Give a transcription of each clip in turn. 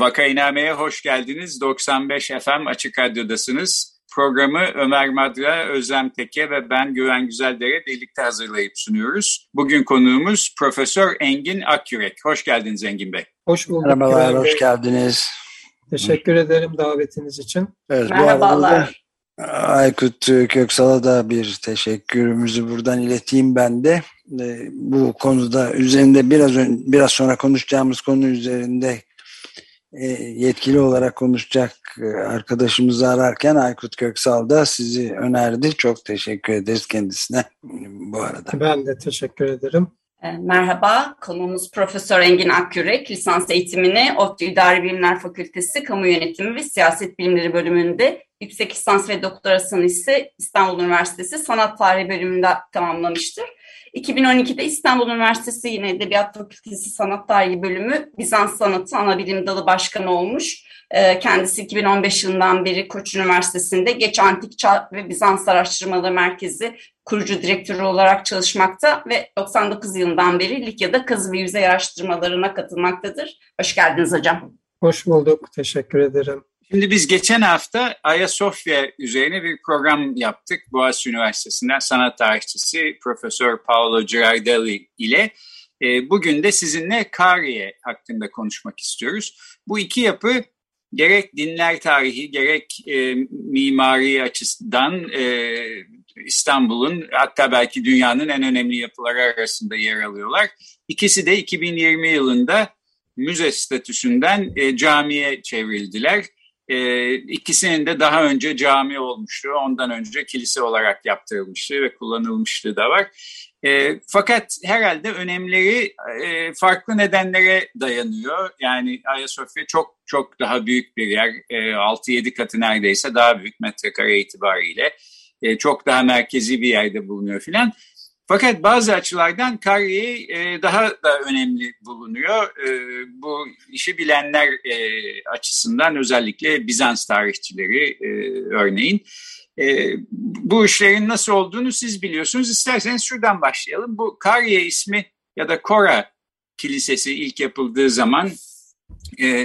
Vakainame'ye hoş geldiniz. 95 FM Açık Radyo'dasınız. Programı Ömer Madra, Özlem Teke ve ben Güven Güzeldere birlikte hazırlayıp sunuyoruz. Bugün konuğumuz Profesör Engin Akyürek. Hoş geldiniz Engin Bey. Hoş bulduk. Merhabalar, hoş geldiniz. Teşekkür ederim davetiniz için. Evet, Merhabalar. Arada Aykut Köksal'a da bir teşekkürümüzü buradan ileteyim ben de. Bu konuda üzerinde biraz biraz sonra konuşacağımız konu üzerinde e, yetkili olarak konuşacak e, arkadaşımızı ararken Aykut Köksal da sizi önerdi. Çok teşekkür ederiz kendisine bu arada. Ben de teşekkür ederim. E, merhaba, konuğumuz Profesör Engin Akkürek, lisans eğitimini ODTÜ İdari Bilimler Fakültesi Kamu Yönetimi ve Siyaset Bilimleri bölümünde, yüksek lisans ve doktorasını ise İstanbul Üniversitesi Sanat Tarihi bölümünde tamamlamıştır. 2012'de İstanbul Üniversitesi yine Edebiyat Fakültesi Sanat Tarihi bölümü Bizans Sanatı Anabilim Dalı Başkanı olmuş. Ee, kendisi 2015 yılından beri Koç Üniversitesi'nde Geç Antik Çağ ve Bizans Araştırmaları Merkezi kurucu direktörü olarak çalışmakta ve 99 yılından beri Likya'da kazı ve yüzey araştırmalarına katılmaktadır. Hoş geldiniz hocam. Hoş bulduk, teşekkür ederim. Şimdi biz geçen hafta Ayasofya üzerine bir program yaptık. Boğaziçi Üniversitesi'nden sanat tarihçisi Profesör Paolo Girardelli ile. E, bugün de sizinle Kariye hakkında konuşmak istiyoruz. Bu iki yapı gerek dinler tarihi gerek e, mimari açısından e, İstanbul'un hatta belki dünyanın en önemli yapıları arasında yer alıyorlar. İkisi de 2020 yılında müze statüsünden e, camiye çevrildiler. E, ikisinin de daha önce cami olmuştu. Ondan önce kilise olarak yaptırılmıştı ve kullanılmıştı da var. E, fakat herhalde önemleri e, farklı nedenlere dayanıyor. Yani Ayasofya çok çok daha büyük bir yer. E, 6-7 katı neredeyse daha büyük metrekare itibariyle. Çok daha merkezi bir yerde bulunuyor filan. Fakat bazı açılardan Kariye e, daha da önemli bulunuyor. E, bu işi bilenler e, açısından özellikle Bizans tarihçileri e, örneğin. Bu işlerin nasıl olduğunu siz biliyorsunuz. İsterseniz şuradan başlayalım. Bu Kariye ismi ya da Kora Kilisesi ilk yapıldığı zaman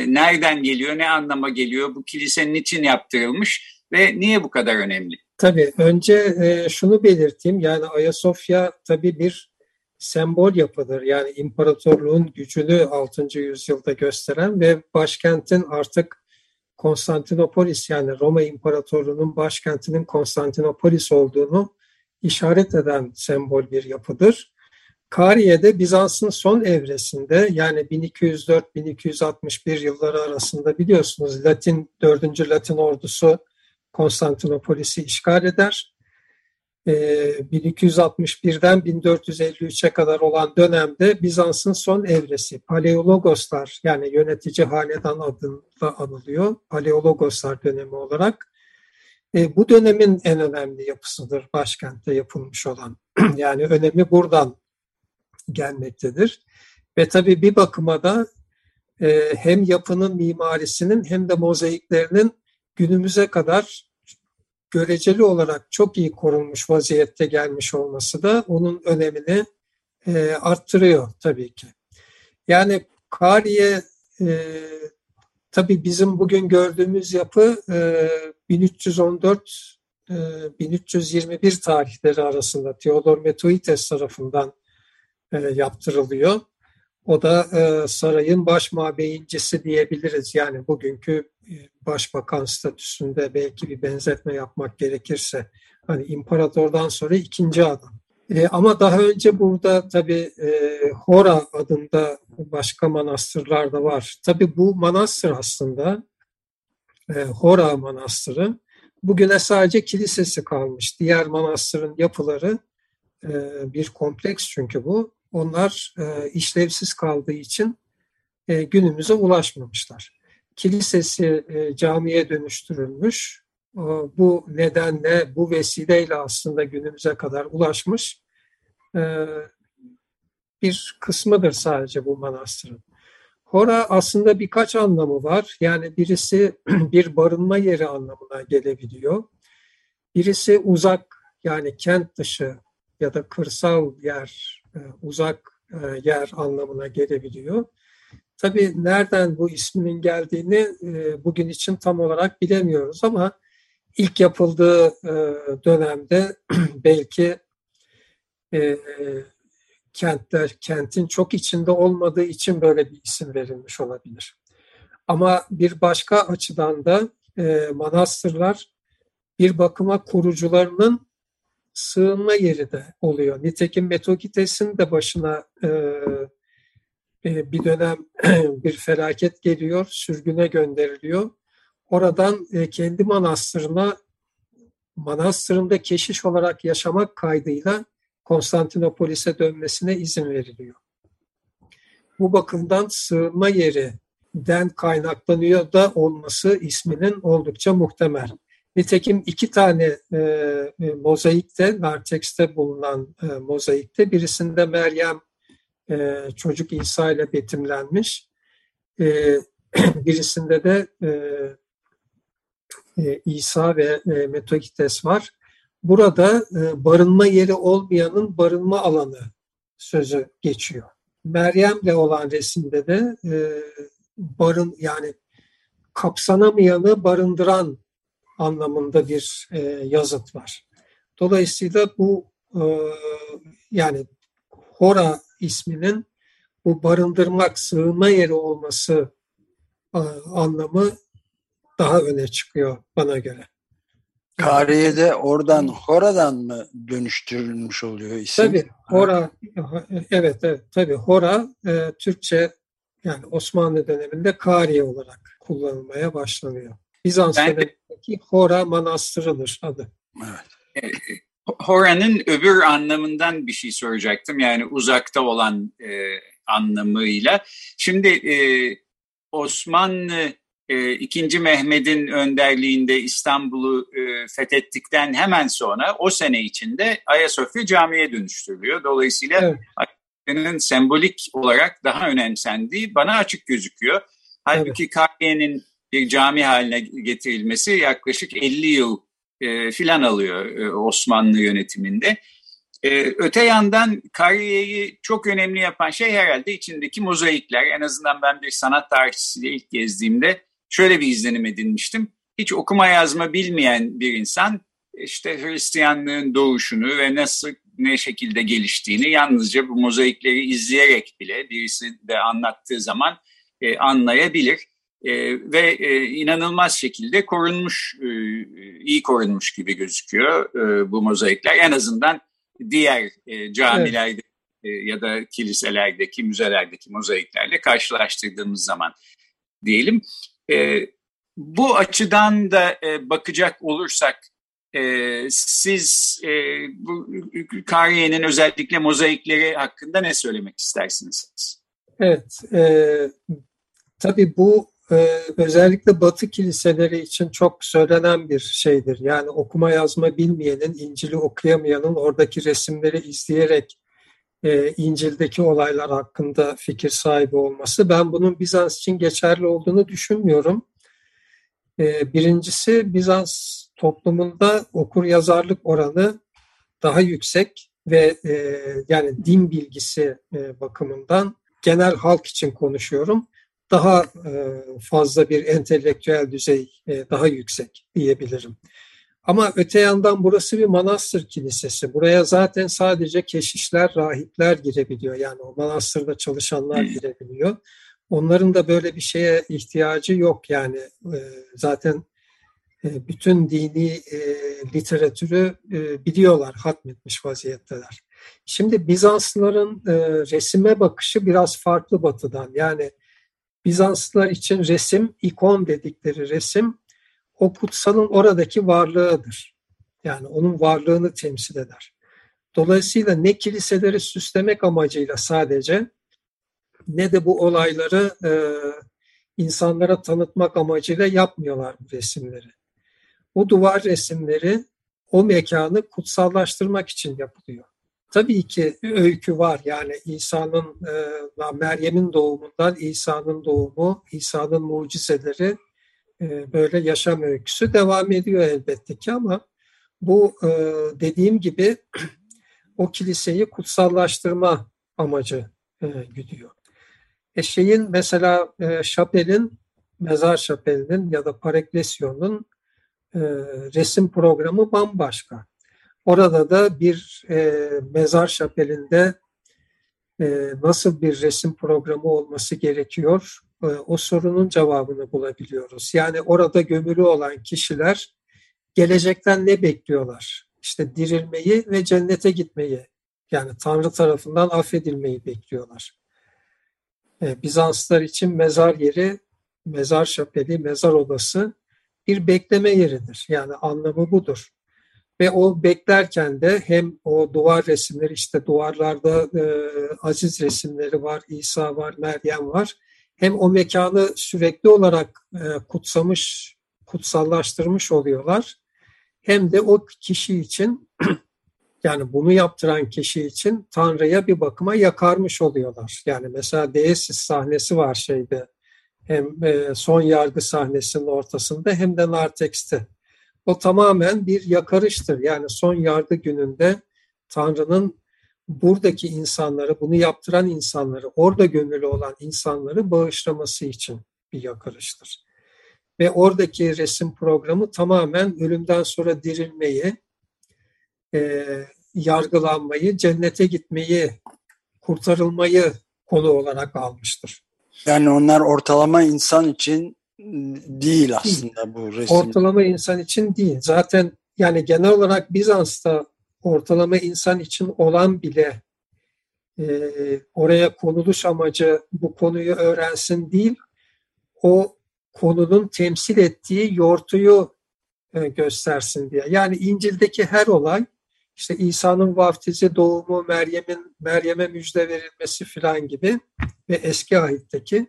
nereden geliyor, ne anlama geliyor, bu kilisenin için yaptırılmış ve niye bu kadar önemli? Tabii önce e, şunu belirteyim yani Ayasofya tabii bir sembol yapıdır. Yani imparatorluğun gücünü 6. yüzyılda gösteren ve başkentin artık Konstantinopolis yani Roma İmparatorluğu'nun başkentinin Konstantinopolis olduğunu işaret eden sembol bir yapıdır. Kariye'de Bizans'ın son evresinde yani 1204-1261 yılları arasında biliyorsunuz Latin 4. Latin ordusu Konstantinopolis'i işgal eder. 1261'den ee, 1453'e kadar olan dönemde Bizans'ın son evresi Paleologoslar yani yönetici hanedan adında anılıyor. Paleologoslar dönemi olarak. Ee, bu dönemin en önemli yapısıdır başkentte yapılmış olan. yani önemi buradan gelmektedir. Ve tabii bir bakıma da e, hem yapının mimarisinin hem de mozaiklerinin günümüze kadar göreceli olarak çok iyi korunmuş vaziyette gelmiş olması da onun önemini e, arttırıyor tabii ki. Yani Kariye e, tabii bizim bugün gördüğümüz yapı e, 1314 e, 1321 tarihleri arasında Theodor Metoites tarafından e, yaptırılıyor. O da e, sarayın baş mabeyincisi diyebiliriz. Yani bugünkü başbakan statüsünde belki bir benzetme yapmak gerekirse hani imparatordan sonra ikinci adam. E, ama daha önce burada tabii e, Hora adında başka manastırlar da var. Tabii bu manastır aslında e, Hora Manastırı. Bugüne sadece kilisesi kalmış. Diğer manastırın yapıları bir kompleks çünkü bu. Onlar işlevsiz kaldığı için günümüze ulaşmamışlar. Kilisesi camiye dönüştürülmüş. Bu nedenle, bu vesileyle aslında günümüze kadar ulaşmış bir kısmıdır sadece bu manastırın. Hora aslında birkaç anlamı var. Yani birisi bir barınma yeri anlamına gelebiliyor. Birisi uzak yani kent dışı ya da kırsal yer, e, uzak e, yer anlamına gelebiliyor. Tabii nereden bu isminin geldiğini e, bugün için tam olarak bilemiyoruz ama ilk yapıldığı dönemde belki kentler, kentin çok içinde olmadığı için böyle bir isim verilmiş olabilir. Ama bir başka açıdan da e, manastırlar bir bakıma kurucularının sığınma yeri de oluyor. Nitekim Metokites'in de başına e, e, bir dönem bir felaket geliyor, sürgüne gönderiliyor. Oradan e, kendi manastırına, manastırında keşiş olarak yaşamak kaydıyla Konstantinopolis'e dönmesine izin veriliyor. Bu bakımdan sığınma yerinden kaynaklanıyor da olması isminin oldukça muhtemel. Nitekim iki tane e, e mozaikte, Nartex'te bulunan e, mozaikte birisinde Meryem e, çocuk İsa ile betimlenmiş. E, birisinde de e, e, İsa ve e, Metokites var. Burada e, barınma yeri olmayanın barınma alanı sözü geçiyor. Meryem'le olan resimde de e, barın yani kapsanamayanı barındıran anlamında bir e, yazıt var. Dolayısıyla bu yani Hora isminin bu barındırmak, sığınma yeri olması anlamı daha öne çıkıyor bana göre. Kariye de oradan Hora'dan mı dönüştürülmüş oluyor isim? Tabii Hora evet evet tabii Hora e, Türkçe yani Osmanlı döneminde Kariye olarak kullanılmaya başlanıyor. Bizans ben, dönemindeki Hora Manastırı'dır adı. Evet. Hora'nın öbür anlamından bir şey soracaktım. Yani uzakta olan e, anlamıyla. Şimdi e, Osmanlı e, İkinci Mehmet'in önderliğinde İstanbul'u e, fethettikten hemen sonra o sene içinde Ayasofya camiye dönüştürülüyor. Dolayısıyla evet. Ayasofya'nın sembolik olarak daha önemsendiği bana açık gözüküyor. Halbuki evet. Kariye'nin bir cami haline getirilmesi yaklaşık 50 yıl e, filan alıyor e, Osmanlı yönetiminde. E, öte yandan Kariye'yi çok önemli yapan şey herhalde içindeki mozaikler. En azından ben bir sanat tarihçisiyle ilk gezdiğimde şöyle bir izlenim edinmiştim. Hiç okuma yazma bilmeyen bir insan işte Hristiyanlığın doğuşunu ve nasıl ne şekilde geliştiğini yalnızca bu mozaikleri izleyerek bile birisi de anlattığı zaman anlayabilir. E, ve e, inanılmaz şekilde korunmuş, e, iyi korunmuş gibi gözüküyor e, bu mozaikler. En azından diğer e, camilerde evet. e, ya da kiliselerdeki, müzelerdeki mozaiklerle karşılaştırdığımız zaman diyelim. E, bu açıdan da e, bakacak olursak e, siz e, bu Kariye'nin özellikle mozaikleri hakkında ne söylemek istersiniz? Evet, e, tabii bu e, özellikle Batı kiliseleri için çok söylenen bir şeydir. Yani okuma yazma bilmeyenin, İncil'i okuyamayanın oradaki resimleri izleyerek e, İncil'deki olaylar hakkında fikir sahibi olması. Ben bunun Bizans için geçerli olduğunu düşünmüyorum. E, birincisi Bizans toplumunda okur yazarlık oranı daha yüksek ve e, yani din bilgisi e, bakımından genel halk için konuşuyorum. Daha e, fazla bir entelektüel düzey e, daha yüksek diyebilirim. Ama öte yandan burası bir manastır kilisesi. Buraya zaten sadece keşişler, rahipler girebiliyor. Yani o manastırda çalışanlar girebiliyor. Onların da böyle bir şeye ihtiyacı yok. Yani e, zaten bütün dini literatürü biliyorlar, hatmetmiş vaziyetteler. Şimdi Bizanslıların resime bakışı biraz farklı batıdan. Yani Bizanslılar için resim, ikon dedikleri resim o kutsalın oradaki varlığıdır. Yani onun varlığını temsil eder. Dolayısıyla ne kiliseleri süslemek amacıyla sadece ne de bu olayları e, insanlara tanıtmak amacıyla yapmıyorlar bu resimleri. Bu duvar resimleri o mekanı kutsallaştırmak için yapılıyor. Tabii ki öykü var yani İsa'nın, e, Meryem'in doğumundan İsa'nın doğumu, İsa'nın mucizeleri e, böyle yaşam öyküsü devam ediyor elbette ki ama bu e, dediğim gibi o kiliseyi kutsallaştırma amacı e, güdüyor. E şeyin mesela e, şapelin, mezar şapelinin ya da pareklesyonun e, resim programı bambaşka. Orada da bir e, mezar şapelinde e, nasıl bir resim programı olması gerekiyor? E, o sorunun cevabını bulabiliyoruz. Yani orada gömülü olan kişiler gelecekten ne bekliyorlar? İşte dirilmeyi ve cennete gitmeyi yani Tanrı tarafından affedilmeyi bekliyorlar. E, Bizanslar için mezar yeri, mezar şapeli, mezar odası bir bekleme yeridir. Yani anlamı budur. Ve o beklerken de hem o duvar resimleri işte duvarlarda e, aziz resimleri var, İsa var, Meryem var. Hem o mekanı sürekli olarak e, kutsamış, kutsallaştırmış oluyorlar. Hem de o kişi için yani bunu yaptıran kişi için Tanrı'ya bir bakıma yakarmış oluyorlar. Yani mesela Deesis sahnesi var şeyde hem e, son yargı sahnesinin ortasında hem de Nartex'te. O tamamen bir yakarıştır. Yani son yargı gününde Tanrı'nın buradaki insanları, bunu yaptıran insanları, orada gönüllü olan insanları bağışlaması için bir yakarıştır. Ve oradaki resim programı tamamen ölümden sonra dirilmeyi, e, yargılanmayı, cennete gitmeyi, kurtarılmayı konu olarak almıştır. Yani onlar ortalama insan için değil aslında bu resim. Ortalama insan için değil. Zaten yani genel olarak Bizans'ta ortalama insan için olan bile e, oraya konuluş amacı bu konuyu öğrensin değil, o konunun temsil ettiği yortuyu e, göstersin diye. Yani İncil'deki her olay işte İsa'nın vaftizi, doğumu, Meryem'in Meryem'e müjde verilmesi filan gibi ve eski ahitteki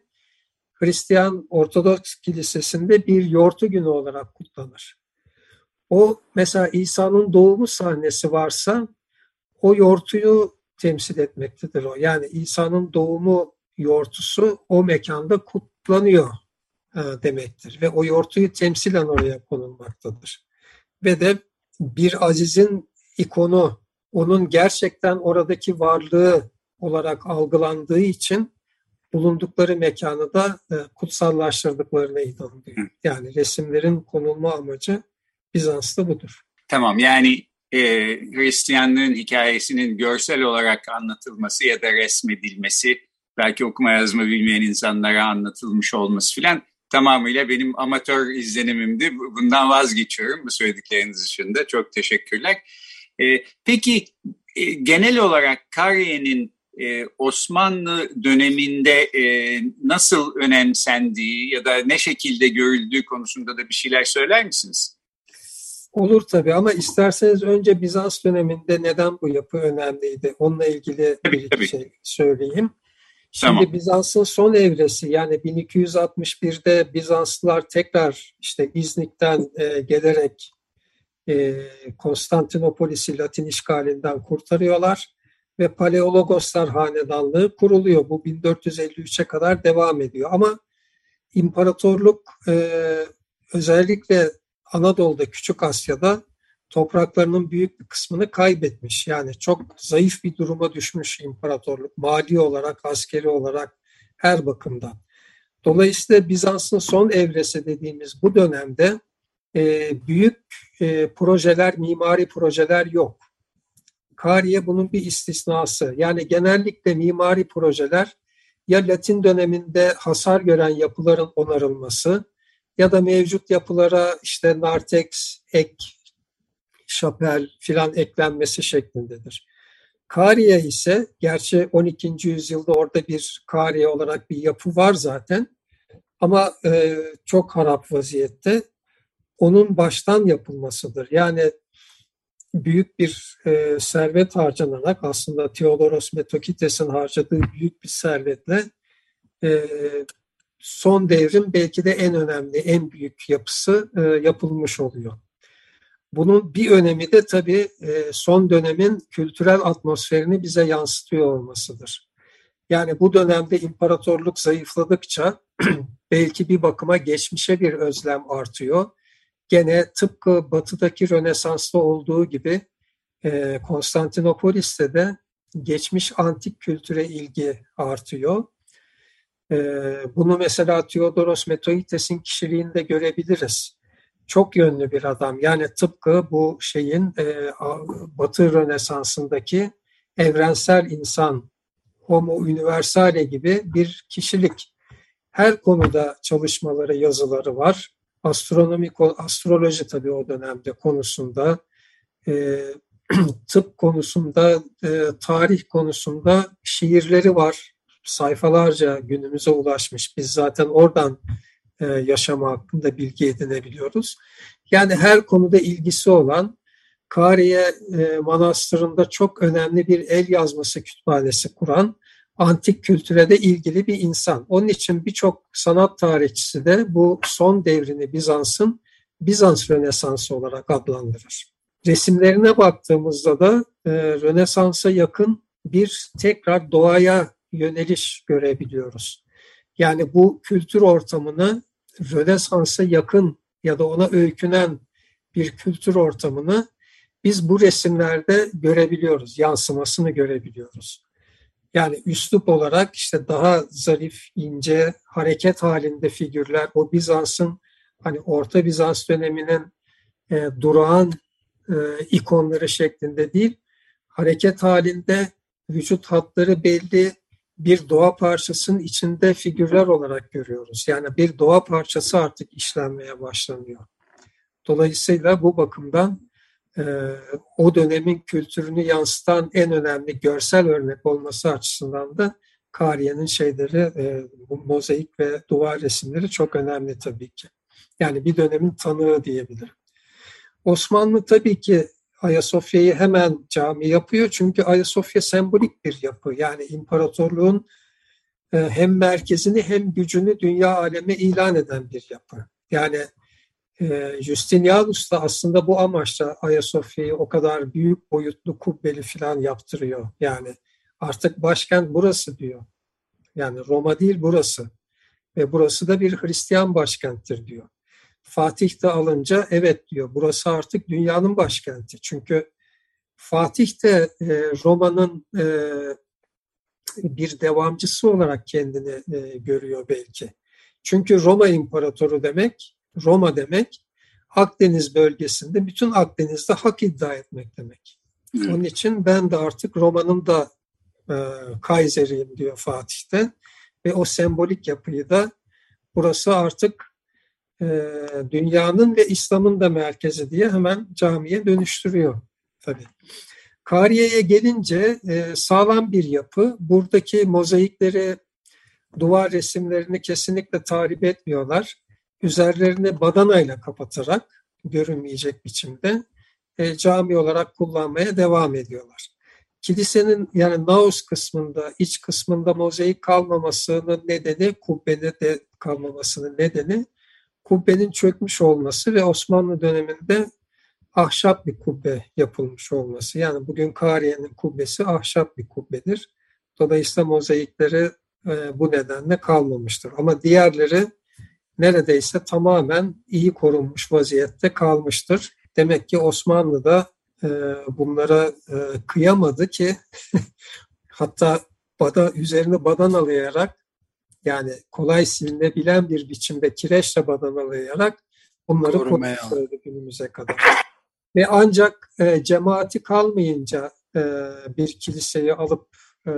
Hristiyan Ortodoks Kilisesi'nde bir yortu günü olarak kutlanır. O mesela İsa'nın doğumu sahnesi varsa o yortuyu temsil etmektedir o. Yani İsa'nın doğumu yortusu o mekanda kutlanıyor e, demektir ve o yortuyu temsilen oraya konulmaktadır. Ve de bir azizin ikonu onun gerçekten oradaki varlığı olarak algılandığı için bulundukları mekanı da e, kutsallaştırdıklarına inanılıyor. Yani resimlerin konulma amacı Bizans'ta budur. Tamam yani e, Hristiyanlığın hikayesinin görsel olarak anlatılması ya da resmedilmesi, belki okuma yazma bilmeyen insanlara anlatılmış olması filan tamamıyla benim amatör izlenimimdi. Bundan vazgeçiyorum bu söyledikleriniz dışında. Çok teşekkürler. E, peki e, genel olarak Kariye'nin e, Osmanlı döneminde e, nasıl önemsendiği ya da ne şekilde görüldüğü konusunda da bir şeyler söyler misiniz? Olur tabii ama isterseniz önce Bizans döneminde neden bu yapı önemliydi? Onunla ilgili tabii, bir tabii. şey söyleyeyim. Şimdi tamam. Bizans'ın son evresi yani 1261'de Bizanslılar tekrar işte İznik'ten e, gelerek e, Konstantinopolis'i Latin işgalinden kurtarıyorlar ve Paleologoslar Hanedanlığı kuruluyor. Bu 1453'e kadar devam ediyor. Ama imparatorluk e, özellikle Anadolu'da, Küçük Asya'da topraklarının büyük bir kısmını kaybetmiş. Yani çok zayıf bir duruma düşmüş imparatorluk. Mali olarak, askeri olarak her bakımdan. Dolayısıyla Bizans'ın son evresi dediğimiz bu dönemde e, büyük e, projeler, mimari projeler yok. Kariye bunun bir istisnası. Yani genellikle mimari projeler ya Latin döneminde hasar gören yapıların onarılması ya da mevcut yapılara işte nartex, ek, şapel filan eklenmesi şeklindedir. Kariye ise gerçi 12. yüzyılda orada bir Kariye olarak bir yapı var zaten ama e, çok harap vaziyette onun baştan yapılmasıdır. Yani büyük bir e, servet harcanarak aslında Theodoros Metokites'in harcadığı büyük bir servetle e, son devrin belki de en önemli, en büyük yapısı e, yapılmış oluyor. Bunun bir önemi de tabii e, son dönemin kültürel atmosferini bize yansıtıyor olmasıdır. Yani bu dönemde imparatorluk zayıfladıkça belki bir bakıma geçmişe bir özlem artıyor. Gene tıpkı batıdaki Rönesans'ta olduğu gibi e, Konstantinopolis'te de geçmiş antik kültüre ilgi artıyor. E, bunu mesela Theodoros Metoites'in kişiliğinde görebiliriz. Çok yönlü bir adam. Yani tıpkı bu şeyin e, Batı Rönesans'ındaki evrensel insan, homo universale gibi bir kişilik. Her konuda çalışmaları, yazıları var. Astronomi, astroloji tabii o dönemde konusunda, e, tıp konusunda, e, tarih konusunda şiirleri var. Sayfalarca günümüze ulaşmış. Biz zaten oradan e, yaşama hakkında bilgi edinebiliyoruz. Yani her konuda ilgisi olan Kariye e, Manastırı'nda çok önemli bir el yazması kütüphanesi kuran antik kültüre de ilgili bir insan. Onun için birçok sanat tarihçisi de bu son devrini Bizans'ın Bizans Rönesansı olarak adlandırır. Resimlerine baktığımızda da e, Rönesans'a yakın bir tekrar doğaya yöneliş görebiliyoruz. Yani bu kültür ortamını Rönesans'a yakın ya da ona öykünen bir kültür ortamını biz bu resimlerde görebiliyoruz, yansımasını görebiliyoruz. Yani üslup olarak işte daha zarif, ince, hareket halinde figürler, o Bizans'ın hani Orta Bizans döneminin e, durağan e, ikonları şeklinde değil, hareket halinde vücut hatları belli bir doğa parçasının içinde figürler olarak görüyoruz. Yani bir doğa parçası artık işlenmeye başlanıyor. Dolayısıyla bu bakımdan o dönemin kültürünü yansıtan en önemli görsel örnek olması açısından da Kariye'nin şeyleri, e, mozaik ve duvar resimleri çok önemli tabii ki. Yani bir dönemin tanığı diyebilirim. Osmanlı tabii ki Ayasofya'yı hemen cami yapıyor çünkü Ayasofya sembolik bir yapı. Yani imparatorluğun e, hem merkezini hem gücünü dünya aleme ilan eden bir yapı. Yani e, Justinianus da aslında bu amaçla Ayasofya'yı o kadar büyük boyutlu kubbeli falan yaptırıyor. Yani artık başkent burası diyor. Yani Roma değil burası. Ve burası da bir Hristiyan başkenttir diyor. Fatih de alınca evet diyor burası artık dünyanın başkenti. Çünkü Fatih de e, Roma'nın e, bir devamcısı olarak kendini e, görüyor belki. Çünkü Roma İmparatoru demek, Roma demek Akdeniz bölgesinde bütün Akdeniz'de hak iddia etmek demek. Hı. Onun için ben de artık Roma'nın da e, Kaiseriyim diyor Fatih'te ve o sembolik yapıyı da burası artık e, dünyanın ve İslam'ın da merkezi diye hemen camiye dönüştürüyor tabii. Kariye'ye gelince e, sağlam bir yapı. Buradaki mozaikleri, duvar resimlerini kesinlikle tahrip etmiyorlar. Üzerlerini badanayla kapatarak görünmeyecek biçimde e, cami olarak kullanmaya devam ediyorlar. Kilisenin yani naus kısmında, iç kısmında mozaik kalmamasının nedeni, kubbede de kalmamasının nedeni kubbenin çökmüş olması ve Osmanlı döneminde ahşap bir kubbe yapılmış olması. Yani bugün Kariye'nin kubbesi ahşap bir kubbedir. Dolayısıyla mozaikleri e, bu nedenle kalmamıştır. Ama diğerleri neredeyse tamamen iyi korunmuş vaziyette kalmıştır. Demek ki Osmanlı da e, bunlara e, kıyamadı ki hatta bada, üzerine badanalayarak yani kolay silinebilen bir biçimde kireçle badanalayarak bunları korumuşlardı günümüze kadar. Ve ancak e, cemaati kalmayınca e, bir kiliseyi alıp e,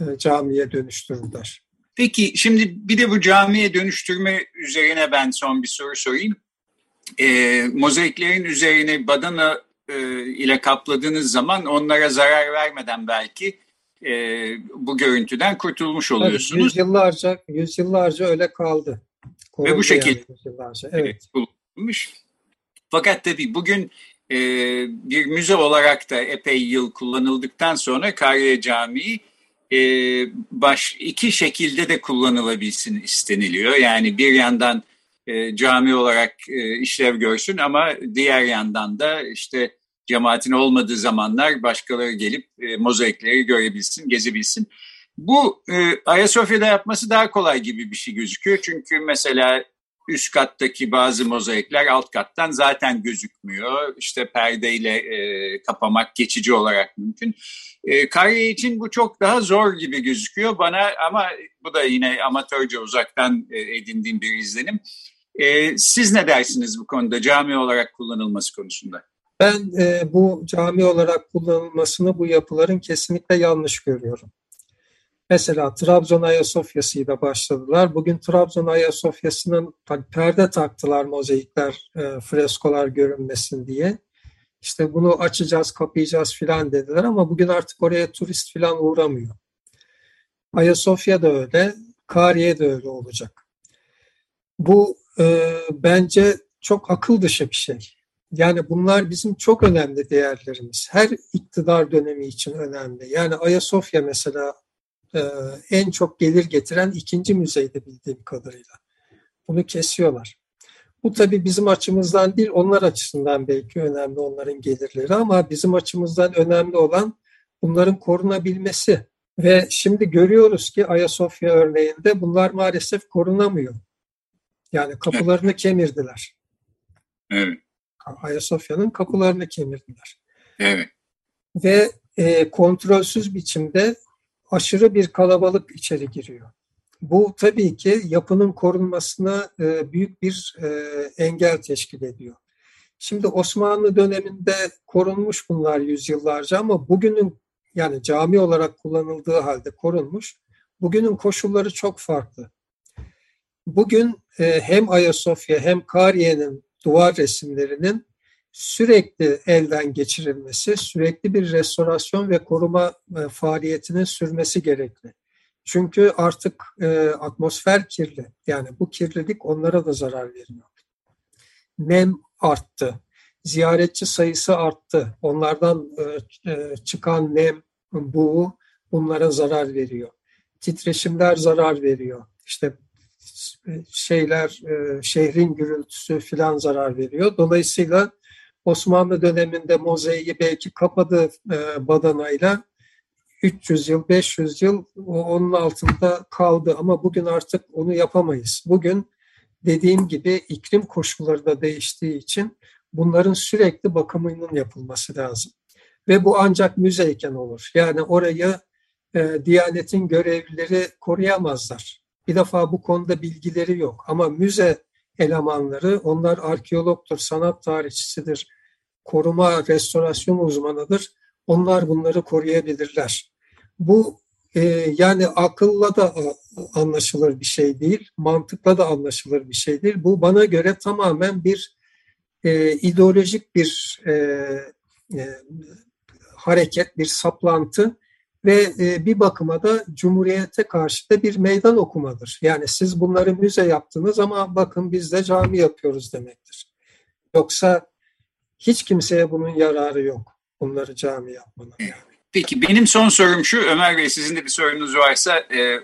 e, camiye dönüştürdüler. Peki şimdi bir de bu camiye dönüştürme üzerine ben son bir soru sorayım. E, mozaiklerin üzerine badana e, ile kapladığınız zaman onlara zarar vermeden belki e, bu görüntüden kurtulmuş oluyorsunuz. Tabii, yüzyıllarca, yüzyıllarca öyle kaldı. Korundu Ve bu şekilde yani, evet. bulunmuş. Fakat tabii bugün e, bir müze olarak da epey yıl kullanıldıktan sonra Kariye Camii e, baş iki şekilde de kullanılabilsin isteniliyor. Yani bir yandan e, cami olarak e, işlev görsün ama diğer yandan da işte cemaatin olmadığı zamanlar başkaları gelip e, mozaikleri görebilsin, gezebilsin. Bu e, Ayasofya'da yapması daha kolay gibi bir şey gözüküyor. Çünkü mesela üst kattaki bazı mozaikler alt kattan zaten gözükmüyor. İşte perdeyle e, kapamak geçici olarak mümkün. E, Kariye için bu çok daha zor gibi gözüküyor bana ama bu da yine amatörce uzaktan e, edindiğim bir izlenim. E, siz ne dersiniz bu konuda cami olarak kullanılması konusunda? Ben e, bu cami olarak kullanılmasını bu yapıların kesinlikle yanlış görüyorum. Mesela Trabzon Ayasofya'sıyla başladılar. Bugün Trabzon Ayasofya'sının perde taktılar mozaikler, e, freskolar görünmesin diye. İşte bunu açacağız, kapayacağız filan dediler ama bugün artık oraya turist filan uğramıyor. Ayasofya da öyle, Kariye de öyle olacak. Bu e, bence çok akıl dışı bir şey. Yani bunlar bizim çok önemli değerlerimiz. Her iktidar dönemi için önemli. Yani Ayasofya mesela e, en çok gelir getiren ikinci müzeyde bildiğim kadarıyla. Bunu kesiyorlar. Bu tabii bizim açımızdan değil, onlar açısından belki önemli onların gelirleri ama bizim açımızdan önemli olan bunların korunabilmesi. Ve şimdi görüyoruz ki Ayasofya örneğinde bunlar maalesef korunamıyor. Yani kapılarını kemirdiler. Evet. Ayasofya'nın kapılarını kemirdiler. Evet. Ve e, kontrolsüz biçimde aşırı bir kalabalık içeri giriyor. Bu tabii ki yapının korunmasına e, büyük bir e, engel teşkil ediyor. Şimdi Osmanlı döneminde korunmuş bunlar yüzyıllarca ama bugünün yani cami olarak kullanıldığı halde korunmuş. Bugünün koşulları çok farklı. Bugün e, hem Ayasofya hem Kariye'nin duvar resimlerinin sürekli elden geçirilmesi, sürekli bir restorasyon ve koruma e, faaliyetinin sürmesi gerekli. Çünkü artık e, atmosfer kirli. Yani bu kirlilik onlara da zarar veriyor. Nem arttı. Ziyaretçi sayısı arttı. Onlardan e, e, çıkan nem, buğu bunlara zarar veriyor. Titreşimler zarar veriyor. İşte şeyler, e, şehrin gürültüsü filan zarar veriyor. Dolayısıyla Osmanlı döneminde mozaiği belki kapadı e, badanayla 300 yıl, 500 yıl onun altında kaldı ama bugün artık onu yapamayız. Bugün dediğim gibi iklim koşulları da değiştiği için bunların sürekli bakımının yapılması lazım. Ve bu ancak müzeyken olur. Yani orayı e, Diyanet'in görevlileri koruyamazlar. Bir defa bu konuda bilgileri yok. Ama müze elemanları, onlar arkeologtur, sanat tarihçisidir, koruma, restorasyon uzmanıdır. Onlar bunları koruyabilirler. Bu e, yani akılla da anlaşılır bir şey değil, mantıkla da anlaşılır bir şey değil. Bu bana göre tamamen bir e, ideolojik bir e, e, hareket, bir saplantı ve e, bir bakıma da Cumhuriyete karşı da bir meydan okumadır. Yani siz bunları müze yaptınız ama bakın biz de cami yapıyoruz demektir. Yoksa hiç kimseye bunun yararı yok. Bunları cami yapmanın. Yani. Peki benim son sorum şu Ömer Bey sizin de bir sorunuz varsa e,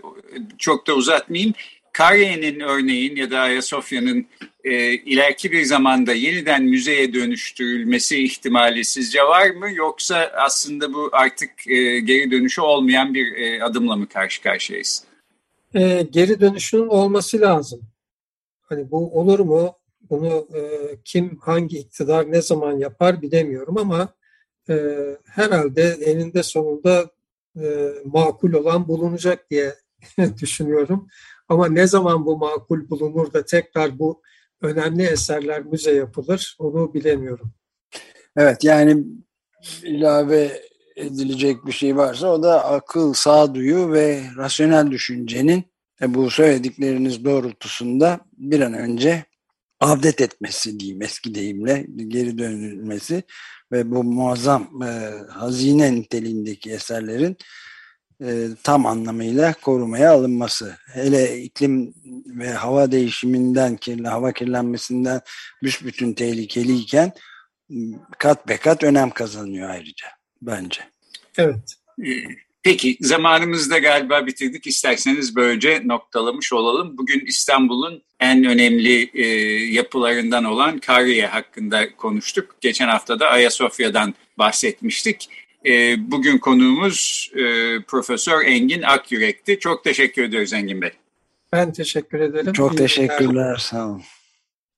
çok da uzatmayayım. Kariye'nin örneğin ya da Ayasofya'nın e, ileriki bir zamanda yeniden müzeye dönüştürülmesi ihtimali sizce var mı? Yoksa aslında bu artık e, geri dönüşü olmayan bir e, adımla mı karşı karşıyayız? E, geri dönüşünün olması lazım. Hani bu olur mu? Bunu e, kim, hangi iktidar ne zaman yapar bilemiyorum ama e, herhalde eninde sonunda e, makul olan bulunacak diye düşünüyorum. Ama ne zaman bu makul bulunur da tekrar bu önemli eserler müze yapılır onu bilemiyorum. Evet yani ilave edilecek bir şey varsa o da akıl, sağduyu ve rasyonel düşüncenin e, bu söyledikleriniz doğrultusunda bir an önce avdet etmesi diyeyim eski deyimle geri dönülmesi ve bu muazzam e, hazine niteliğindeki eserlerin e, tam anlamıyla korumaya alınması. Hele iklim ve hava değişiminden, kirli, hava kirlenmesinden büsbütün tehlikeliyken kat be kat önem kazanıyor ayrıca bence. Evet. Peki zamanımızı da galiba bitirdik. İsterseniz böylece noktalamış olalım. Bugün İstanbul'un en önemli e, yapılarından olan Kariye hakkında konuştuk. Geçen hafta da Ayasofya'dan bahsetmiştik. E, bugün konuğumuz e, Profesör Engin Akyürek'ti. Çok teşekkür ediyoruz Engin Bey. Ben teşekkür ederim. Çok İyi teşekkürler. Sağ olun.